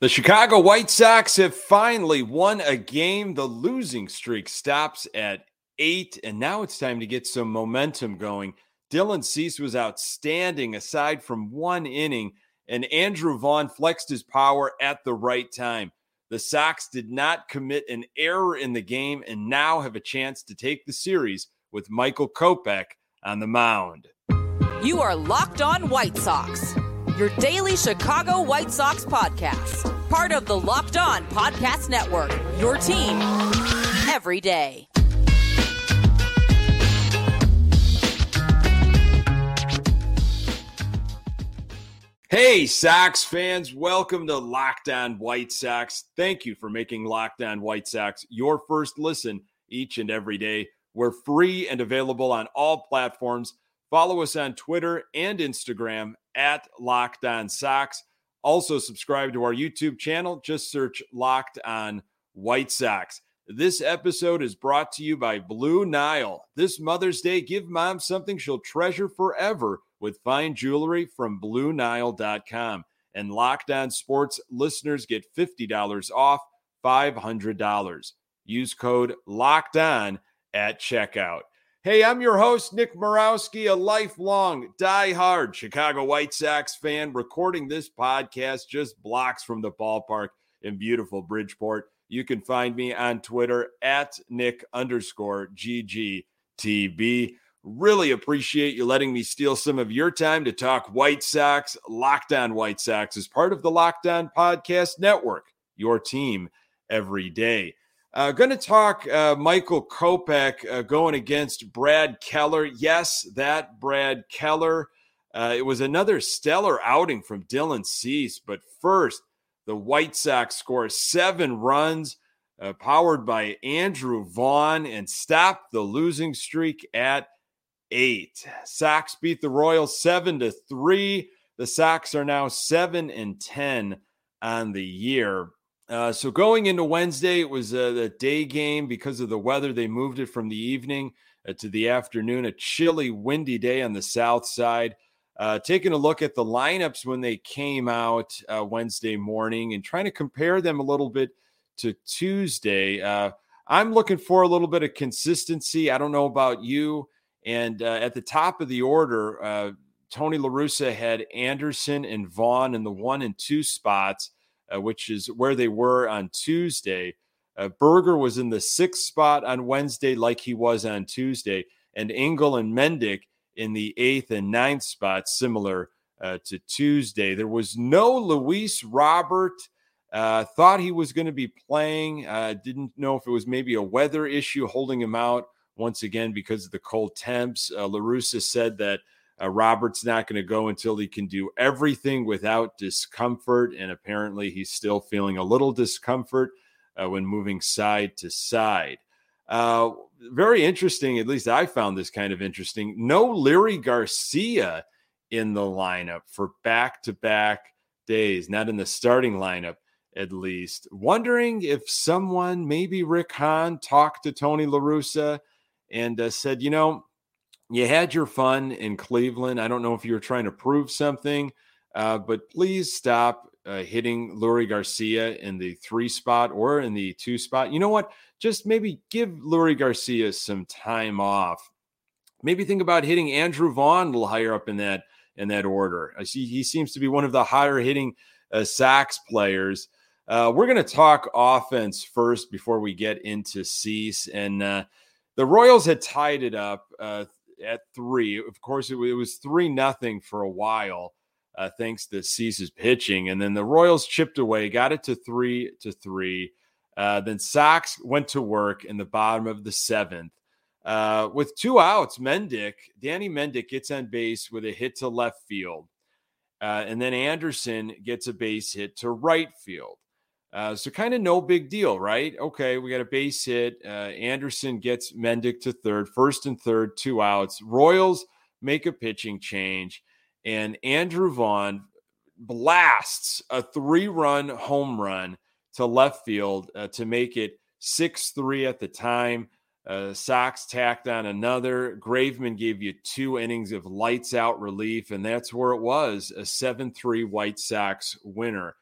The Chicago White Sox have finally won a game. The losing streak stops at eight, and now it's time to get some momentum going. Dylan Cease was outstanding aside from one inning, and Andrew Vaughn flexed his power at the right time. The Sox did not commit an error in the game and now have a chance to take the series with Michael Kopech on the mound. You are Locked On White Sox, your daily Chicago White Sox podcast, part of the Locked On Podcast Network, your team every day. Hey, Sox fans, welcome to Locked On White Sox. Thank you for making Locked On White Sox your first listen each and every day. We're free and available on all platforms. Follow us on Twitter and Instagram at Locked On Sox. Also, subscribe to our YouTube channel. Just search Locked On White Sox. This episode is brought to you by Blue Nile. This Mother's Day, give mom something she'll treasure forever with fine jewelry from BlueNile.com. And Locked On Sports listeners get $50 off $500. Use code Locked On at checkout. Hey, I'm your host, Nick Morawski, a lifelong, die-hard Chicago White Sox fan, recording this podcast just blocks from the ballpark in beautiful Bridgeport. You can find me on Twitter at Nick underscore GGTB. Really appreciate you letting me steal some of your time to talk White Sox. Locked On White Sox is part of the Locked On Podcast Network, your team every day. Uh, going to talk uh, Michael Kopech uh, going against Brad Keller. Yes, that Brad Keller. Uh, it was another stellar outing from Dylan Cease. But first, the White Sox score seven runs, uh, powered by Andrew Vaughn, and stop the losing streak at eight. Sox beat the Royals seven to three. The Sox are now seven and ten on the year. Uh, so going into Wednesday, it was a, day game because of the weather. They moved it from the evening uh, to the afternoon. A chilly, windy day on the south side. Uh, taking a look at the lineups when they came out uh, Wednesday morning and trying to compare them a little bit to Tuesday. Uh, I'm looking for a little bit of consistency. I don't know about you. And at the top of the order, Tony LaRussa had Anderson and Vaughn in the one and two spots uh, which is where they were on Tuesday. Uh, Burger was in the sixth spot on Wednesday, like he was on Tuesday, and Engel and Mendick in the eighth and ninth spots, similar uh, to Tuesday. There was no Luis Robert. Uh, thought he was going to be playing. Uh, didn't know if it was maybe a weather issue holding him out once again because of the cold temps. Uh, LaRussa said that uh, Robert's not going to go until he can do everything without discomfort. And apparently, he's still feeling a little discomfort uh, when moving side to side. Uh, very interesting. At least I found this kind of interesting. No Leury Garcia in the lineup for back to back days, not in the starting lineup at least. Wondering if someone, maybe Rick Hahn, talked to Tony LaRussa and uh, said, you know, you had your fun in Cleveland. I don't know if you were trying to prove something, uh, but please stop uh, hitting Leury Garcia in the three spot or in the two spot. You know what? Just maybe give Leury Garcia some time off. Maybe think about hitting Andrew Vaughn a little higher up in that in that order. I see he seems to be one of the higher hitting uh, Sox players. Uh, we're going to talk offense first before we get into Cease. And uh, the Royals had tied it up uh, at three. Of course, it, it was three nothing for a while, uh, thanks to Cease's pitching, and then the Royals chipped away, got it to three to three. Uh, then Sox went to work in the bottom of the seventh. Uh, with two outs, Mendick, Danny Mendick gets on base with a hit to left field. Uh, and then Anderson gets a base hit to right field. Uh, so kind of no big deal, right? Okay, we got a base hit. Uh, Anderson gets Mendick to third, first and third, two outs. Royals make a pitching change, and Andrew Vaughn blasts a three-run home run to left field uh, to make it six-three at the time. Uh, Sox tacked on another. Graveman gave you two innings of lights out relief, and that's where it was a 7 3 White Sox winner.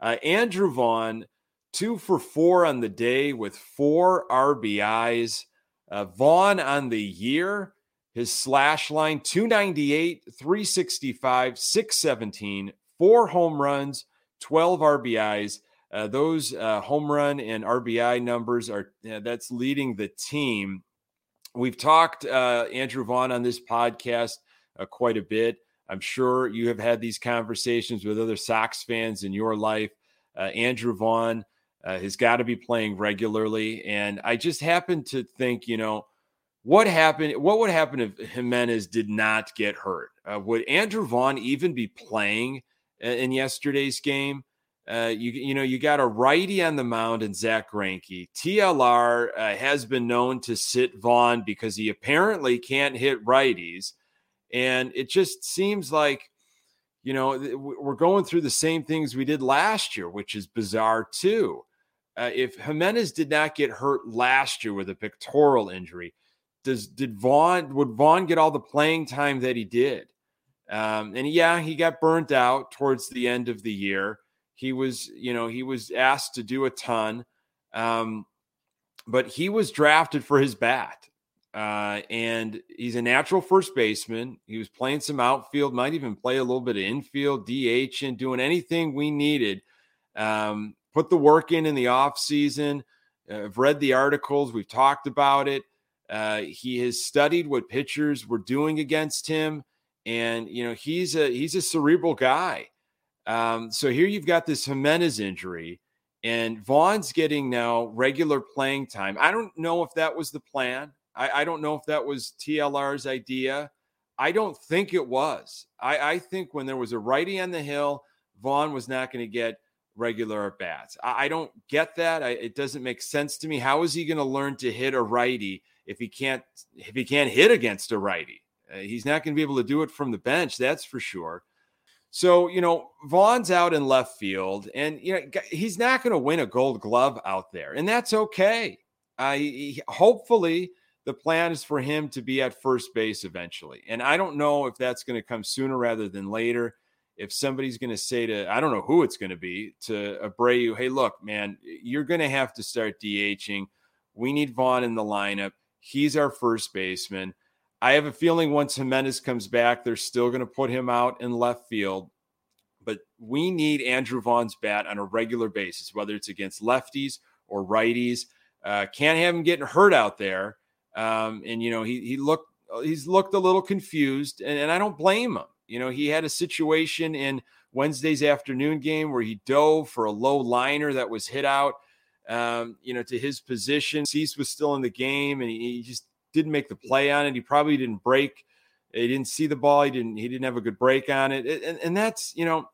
Uh, Andrew Vaughn, two for four on the day with four RBIs. Uh, Vaughn on the year, his slash line 298, 365, 617, four home runs, 12 RBIs. Uh, those uh, home run and RBI numbers are that's leading the team. We've talked uh, Andrew Vaughn on this podcast uh, quite a bit. I'm sure you have had these conversations with other Sox fans in your life. Uh, Andrew Vaughn uh, has got to be playing regularly, and I just happen to think, you know, what happened? What would happen if Jimenez did not get hurt? would Andrew Vaughn even be playing in yesterday's game? Uh, you you know you got a righty on the mound and Zack Greinke. TLR uh, has been known to sit Vaughn because he apparently can't hit righties, and it just seems like you know we're going through the same things we did last year, which is bizarre too. Uh, if Jimenez did not get hurt last year with a pectoral injury, does did Vaughn would Vaughn get all the playing time that he did? Um, and yeah, he got burnt out towards the end of the year. He was, you know, he was asked to do a ton, um, but he was drafted for his bat. Uh, and he's a natural first baseman. He was playing some outfield, might even play a little bit of infield, DH, and doing anything we needed. Um, put the work in in the off season. Uh, I've read the articles. We've talked about it. Uh, he has studied what pitchers were doing against him, and you know he's a he's a cerebral guy. Um, so here you've got this Jimenez injury, and Vaughn's getting now regular playing time. I don't know if that was the plan. I, I don't know if that was TLR's idea. I don't think it was. I, I, think when there was a righty on the hill, Vaughn was not going to get regular at bats. I, I, don't get that. I, it doesn't make sense to me. How is he going to learn to hit a righty if he can't if he can't hit against a righty? Uh, he's not going to be able to do it from the bench. That's for sure. So, you know, Vaughn's out in left field, and, you know, he's not going to win a gold glove out there, and that's okay. Uh, hopefully, the plan is for him to be at first base eventually. And I don't know if that's going to come sooner rather than later. If somebody's going to say to, I don't know who it's going to be, to Abreu, hey, look, man, you're going to have to start DHing. We need Vaughn in the lineup. He's our first baseman. I have a feeling once Jimenez comes back, they're still going to put him out in left field. But we need Andrew Vaughn's bat on a regular basis, whether it's against lefties or righties. Uh, can't have him getting hurt out there. Um, and you know he he looked he's looked a little confused, and, and I don't blame him. You know he had a situation in Wednesday's afternoon game where he dove for a low liner that was hit out. Um, you know, to his position. Cease was still in the game, and he, he just didn't make the play on it. He probably didn't break. He didn't see the ball. He didn't. He didn't have a good break on it. And, and that's you know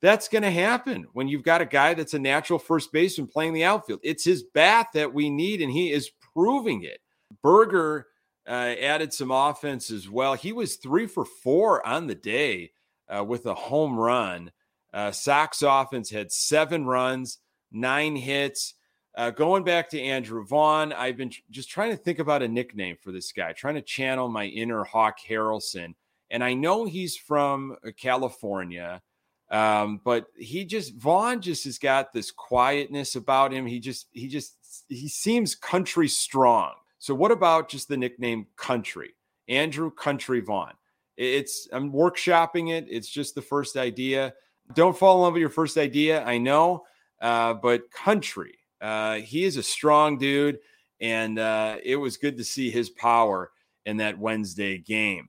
that's going to happen when you've got a guy that's a natural first baseman playing the outfield. It's his bat that we need, and he is proving it. Burger uh, added some offense as well. He was three for four on the day uh, with a home run. Uh, Sox offense had seven runs, nine hits. Uh, going back to Andrew Vaughn, I've been just trying to think about a nickname for this guy, trying to channel my inner Hawk Harrelson. And I know he's from uh, California, um, but he just Vaughn just has got this quietness about him. He just he just he seems country strong. So what about just the nickname Country? Andrew Country Vaughn. It's I'm workshopping it. It's just the first idea. Don't fall in love with your first idea. I know, uh, but Country uh, he is a strong dude, and uh, it was good to see his power in that Wednesday game.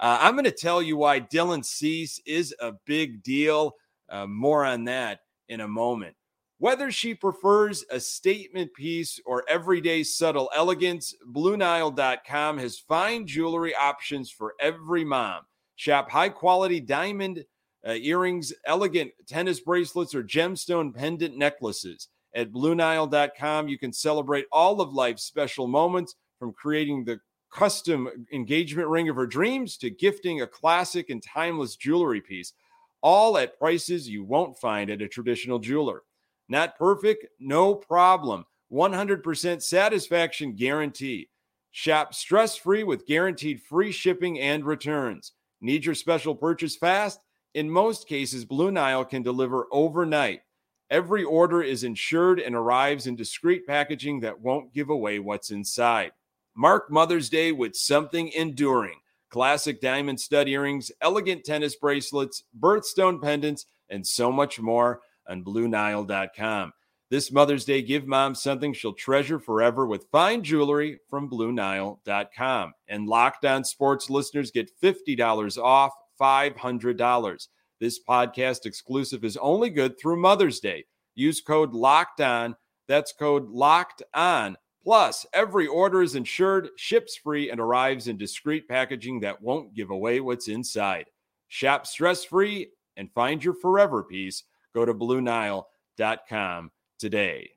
Uh, I'm going to tell you why Dylan Cease is a big deal. Uh, more on that in a moment. Whether she prefers a statement piece or everyday subtle elegance, BlueNile.com has fine jewelry options for every mom. Shop high quality diamond uh, earrings, elegant tennis bracelets, or gemstone pendant necklaces. At BlueNile.com, you can celebrate all of life's special moments from creating the custom engagement ring of her dreams to gifting a classic and timeless jewelry piece, all at prices you won't find at a traditional jeweler. Not perfect? No problem. 100% satisfaction guarantee. Shop stress free with guaranteed free shipping and returns. Need your special purchase fast? In most cases, Blue Nile can deliver overnight. Every order is insured and arrives in discreet packaging that won't give away what's inside. Mark Mother's Day with something enduring classic diamond stud earrings, elegant tennis bracelets, birthstone pendants, and so much more on BlueNile.com. This Mother's Day, give mom something she'll treasure forever with fine jewelry from BlueNile.com. And Locked On Sports listeners get $50 off $500. This podcast exclusive is only good through Mother's Day. Use code Locked On. That's code Locked On. Plus, every order is insured, ships free, and arrives in discreet packaging that won't give away what's inside. Shop stress free and find your forever piece. Go to BlueNile.com today.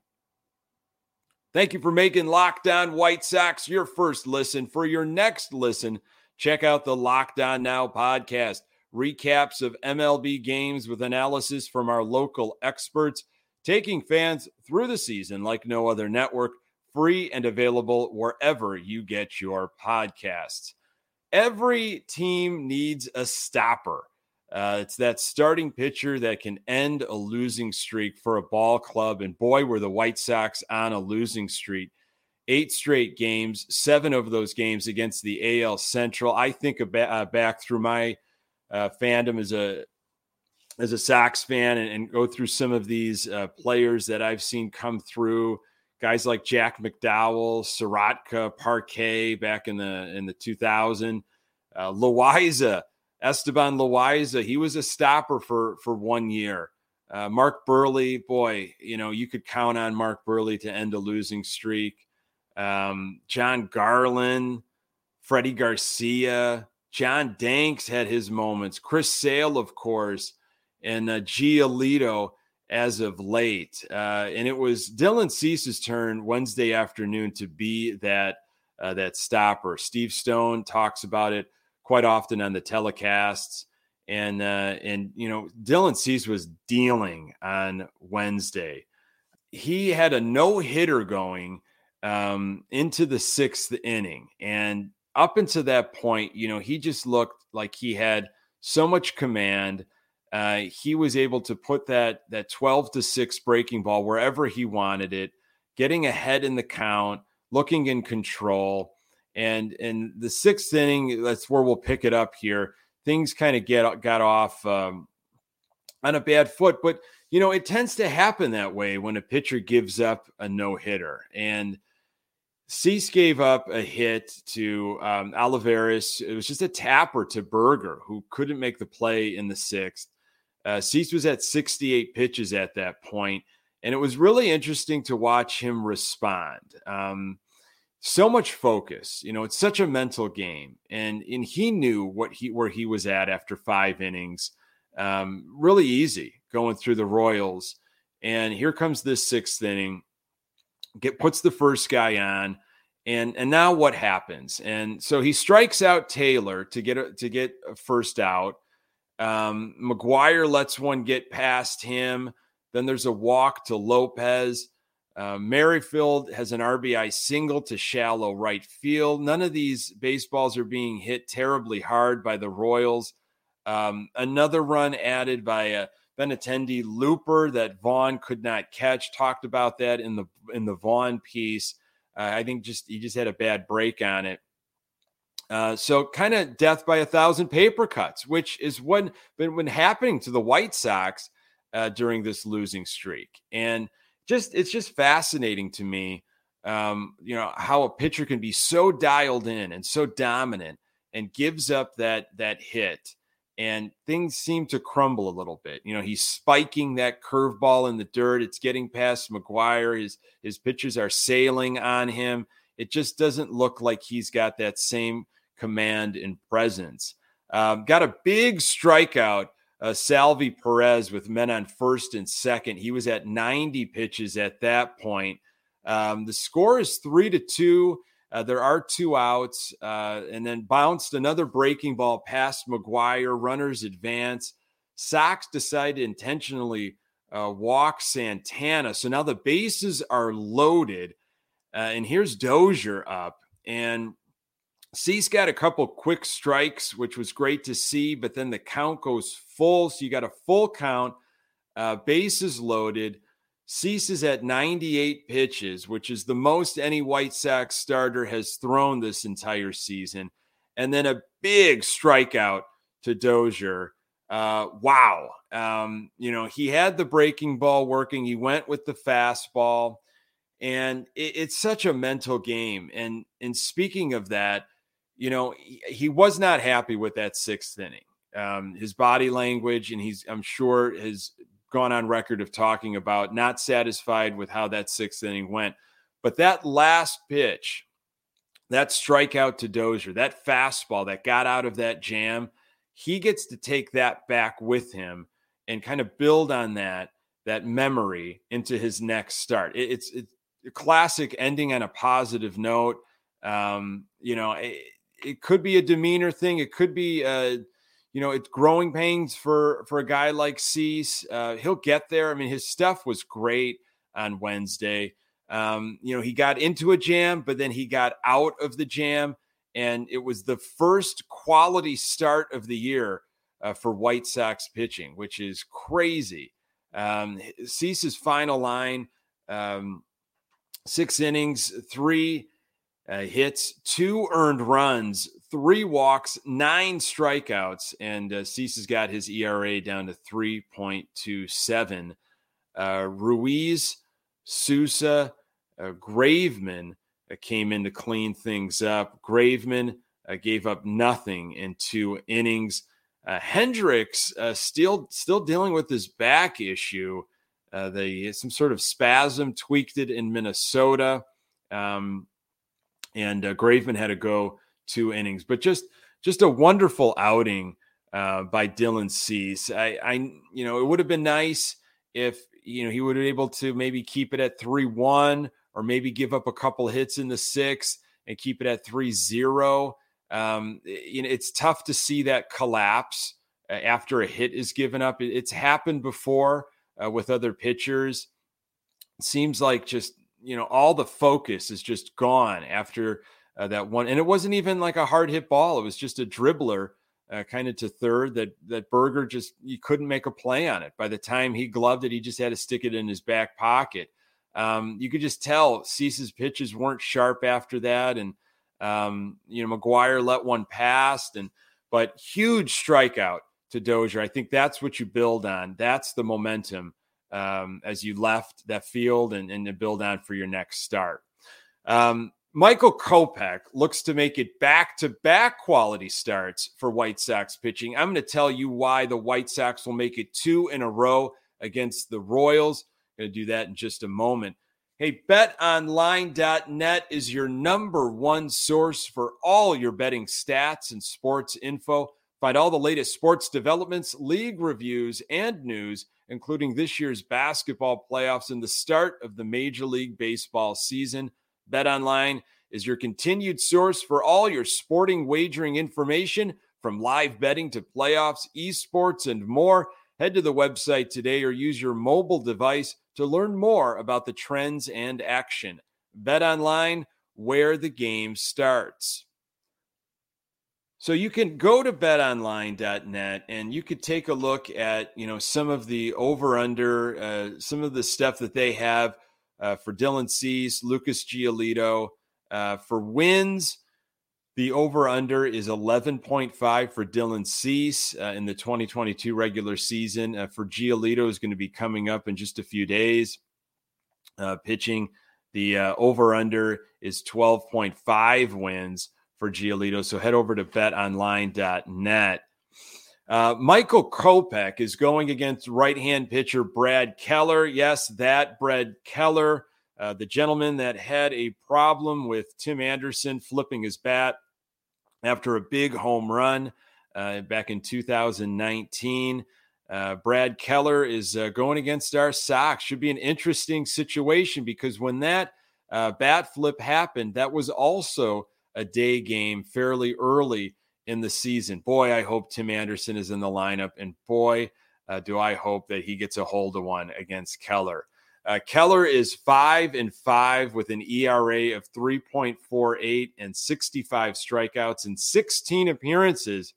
Thank you for making Locked On White Sox your first listen. For your next listen, check out the Locked On Now podcast recaps of MLB games with analysis from our local experts, taking fans through the season like no other network, free and available wherever you get your podcasts. Every team needs a stopper. Uh, it's that starting pitcher that can end a losing streak for a ball club. And boy, were the White Sox on a losing streak. Eight straight games, seven of those games against the AL Central. I think about, uh, back through my uh, fandom as a as a Sox fan and, and go through some of these uh, players that I've seen come through. Guys like Jack McDowell, Sirotka, Parque back in the in the 2000, uh, Loaiza, Esteban Loaiza. He was a stopper for for one year. Uh, Mark Buehrle, boy, you know you could count on Mark Buehrle to end a losing streak. Um, Jon Garland, Freddie Garcia, John Danks had his moments. Chris Sale, of course, and uh, Giolito as of late. Uh, and it was Dylan Cease's turn Wednesday afternoon to be that uh, that stopper. Steve Stone talks about it quite often on the telecasts. And uh, and you know Dylan Cease was dealing on Wednesday. He had a no hitter going um, into the sixth inning, and up until that point, you know, he just looked like he had so much command. Uh, he was able to put that that 12 to 6 breaking ball wherever he wanted it, getting ahead in the count, looking in control. And in the sixth inning, that's where we'll pick it up here. Things kind of get got off um, on a bad foot, but you know it tends to happen that way when a pitcher gives up a no hitter. And Cease gave up a hit to um, Olivares. It was just a tapper to Burger, who couldn't make the play in the sixth. Uh, Cease was at 68 pitches at that point, and it was really interesting to watch him respond. Um, so much focus, you know, it's such a mental game, and and he knew what he where he was at after five innings. Um, really easy going through the Royals, and here comes this sixth inning get puts the first guy on and and now what happens and so he strikes out taylor to get a, to get a first out um, McGuire lets one get past him then there's a walk to lopez uh, merrifield has an rbi single to shallow right field none of these baseballs are being hit terribly hard by the royals um, another run added by a Benintendi looper that Vaughn could not catch. Talked about that in the in the Vaughn piece. Uh, I think just he just had a bad break on it. Uh, so kind of death by a thousand paper cuts, which is what been, been happening to the White Sox uh, during this losing streak, and just it's just fascinating to me. Um, you know how a pitcher can be so dialed in and so dominant and gives up that that hit and things seem to crumble a little bit. You know, he's spiking that curveball in the dirt. It's getting past McGuire. His his pitches are sailing on him. It just doesn't look like he's got that same command and presence. Um, got a big strikeout, uh, Salvy Perez with men on first and second. He was at 90 pitches at that point. Um, the score is three to two. Uh, there are two outs, uh, and then bounced another breaking ball past McGuire. Runners advance. Sox decide to intentionally uh, walk Santana. So now the bases are loaded. Uh, and here's Dozier up. And Cease got a couple quick strikes, which was great to see. But then the count goes full. So you got a full count, uh, bases loaded. ceases at 98 pitches, which is the most any White Sox starter has thrown this entire season. And then a big strikeout to Dozier. Uh, wow. Um, you know, he had the breaking ball working. He went with the fastball. And it, it's such a mental game. And and speaking of that, you know, he, he was not happy with that sixth inning. Um, his body language, and he's, I'm sure, has gone on record of talking about not satisfied with how that sixth inning went. But that last pitch, that strikeout to Dozier, that fastball that got out of that jam, he gets to take that back with him and kind of build on that that memory into his next start. It, it's it's a classic ending on a positive note. Um, you know, it, it, could be a demeanor thing. It could be uh, you know, it's growing pains for for a guy like Cease. Uh, he'll get there. I mean, his stuff was great on Wednesday. Um, you know, he got into a jam, but then he got out of the jam, and it was the first quality start of the year uh, for White Sox pitching, which is crazy. Um, Cease's final line, um, six innings, three uh, hits, two earned runs, three walks, nine strikeouts, and uh, Cease has got his ERA down to 3.27. Uh, Ruiz, Sousa, uh, Graveman uh, came in to clean things up. Graveman uh, gave up nothing in two innings. Uh, Hendriks still still dealing with his back issue. Uh, the some sort of spasm tweaked it in Minnesota, um, and uh, Graveman had to go two innings, but just just a wonderful outing uh, by Dylan Cease. I, I, you know, it would have been nice if you know he would have been able to maybe keep it at three one, or maybe give up a couple hits in the sixth and keep it at three zero. Um, you know, it's tough to see that collapse uh, after a hit is given up. It's happened before uh, with other pitchers. It seems like just you know all the focus is just gone after uh, that one, and it wasn't even like a hard hit ball. It was just a dribbler, uh, kind of to third. That that Burger just he couldn't make a play on it. By the time he gloved it, he just had to stick it in his back pocket. Um, you could just tell Cease's pitches weren't sharp after that, and um, you know McGuire let one pass, and but huge strikeout to Dozier. I think that's what you build on. That's the momentum um, as you left that field and, and build on for your next start. Um, Michael Kopech looks to make it back to back quality starts for White Sox pitching. I'm going to tell you why the White Sox will make it two in a row against the Royals. I'm going to do that in just a moment. Hey, betonline.net is your number one source for all your betting stats and sports info. Find all the latest sports developments, league reviews, and news, including this year's basketball playoffs and the start of the Major League Baseball season. BetOnline is your continued source for all your sporting wagering information from live betting to playoffs, esports, and more. Head to the website today or use your mobile device to learn more about the trends and action. BetOnline, where the game starts. So you can go to betonline.net and you could take a look at, you know, some of the over under, uh, some of the stuff that they have uh, for Dylan Cease, Lucas Giolito. Uh, for wins, the over under is 11.5 for Dylan Cease uh, in the 2022 regular season. Uh, for Giolito is going to be coming up in just a few days. Uh, pitching, the over under is 12.5 wins for Giolito. So head over to betonline.net. Uh, Michael Kopech is going against right hand pitcher Brad Keller. Yes, that Brad Keller, uh, the gentleman that had a problem with Tim Anderson flipping his bat after a big home run uh, back in 2019. Uh, Brad Keller is uh, going against our Sox. Should be an interesting situation because when that uh, bat flip happened, that was also a day game fairly early in the season. Boy, I hope Tim Anderson is in the lineup, and boy, uh, do I hope that he gets a hold of one against Keller. Uh, Keller is five and five with an ERA of 3.48 and 65 strikeouts and 16 appearances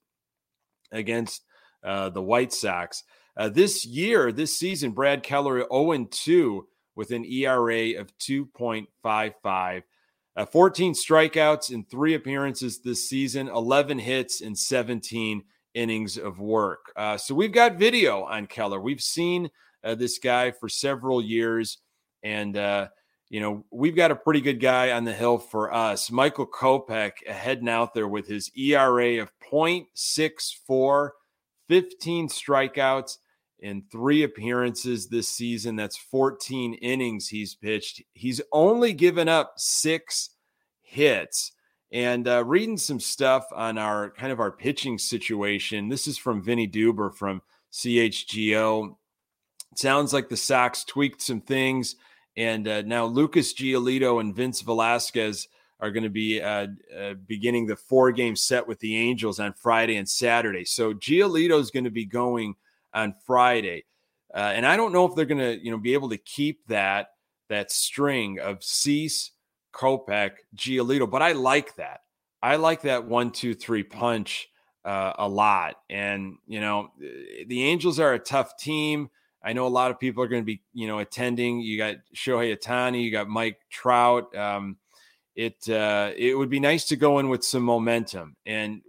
against uh, the White Sox. Uh, this year, this season, Brad Keller 0 2 with an ERA of 2.55. Uh, 14 strikeouts in three appearances this season, 11 hits in 17 innings of work. Uh, so we've got video on Keller. We've seen uh, this guy for several years, and uh, you know we've got a pretty good guy on the hill for us. Michael Kopech heading out there with his ERA of 0.64, 15 strikeouts in three appearances this season. That's 14 innings he's pitched. He's only given up six hits. And uh, reading some stuff on our kind of our pitching situation. This is from Vinnie Duber from CHGO. It sounds like the Sox tweaked some things, and uh, now Lucas Giolito and Vince Velasquez are going to be uh, uh, beginning the four game set with the Angels on Friday and Saturday. So Giolito is going to be going on Friday. Uh, and I don't know if they're going to, you know, be able to keep that that string of Cease, Kopech, Giolito, but I like that. I like that one, two, three punch uh, a lot. And you know, the Angels are a tough team. I know a lot of people are going to be, you know, attending. You got Shohei Ohtani, you got Mike Trout. Um, it uh, it would be nice to go in with some momentum. And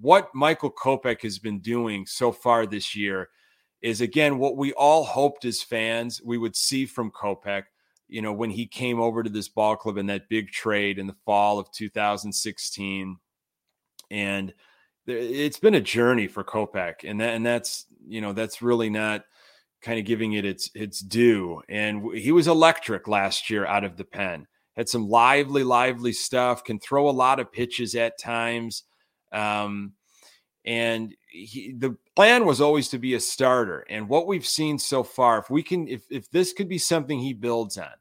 what Michael Kopech has been doing so far this year is again what we all hoped as fans we would see from Kopech. You know, when he came over to this ball club in that big trade in the fall of 2016, and it's been a journey for Kopech, and that, and that's you know that's really not kind of giving it its its due. And he was electric last year out of the pen. Had some lively, lively stuff. Can throw a lot of pitches at times. Um, and he, the plan was always to be a starter. And what we've seen so far, if we can, if if this could be something he builds on,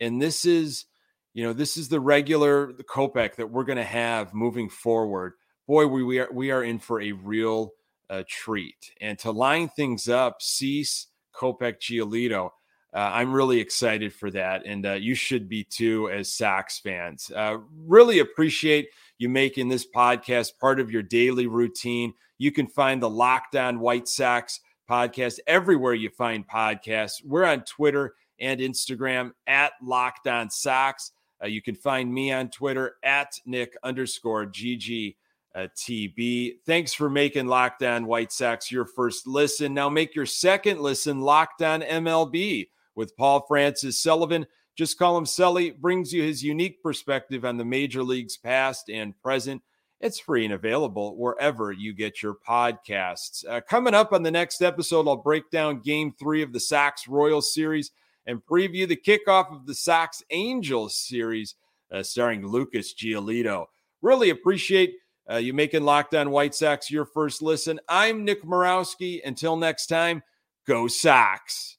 and this is, you know, this is the regular the Kopech that we're going to have moving forward. Boy, we we are we are in for a real uh, treat. And to line things up, Cease, Kopech, Giolito. Uh, I'm really excited for that, and uh, you should be too, as Sox fans. Uh, really appreciate you making this podcast part of your daily routine. You can find the Locked On White Sox podcast everywhere you find podcasts. We're on Twitter and Instagram at Locked On Sox. Uh, you can find me on Twitter at Nick underscore GG. Uh, TB. Thanks for making Locked On White Sox your first listen. Now make your second listen Locked On MLB with Paul Francis Sullivan. Just call him Sully, brings you his unique perspective on the major leagues past and present. It's free and available wherever you get your podcasts. Uh, coming up on the next episode, I'll break down game three of the Sox Royals series and preview the kickoff of the Sox Angels series uh, starring Lucas Giolito. Really appreciate uh, you making Locked On White Sox your first listen. I'm Nick Morawski. Until next time, go Sox.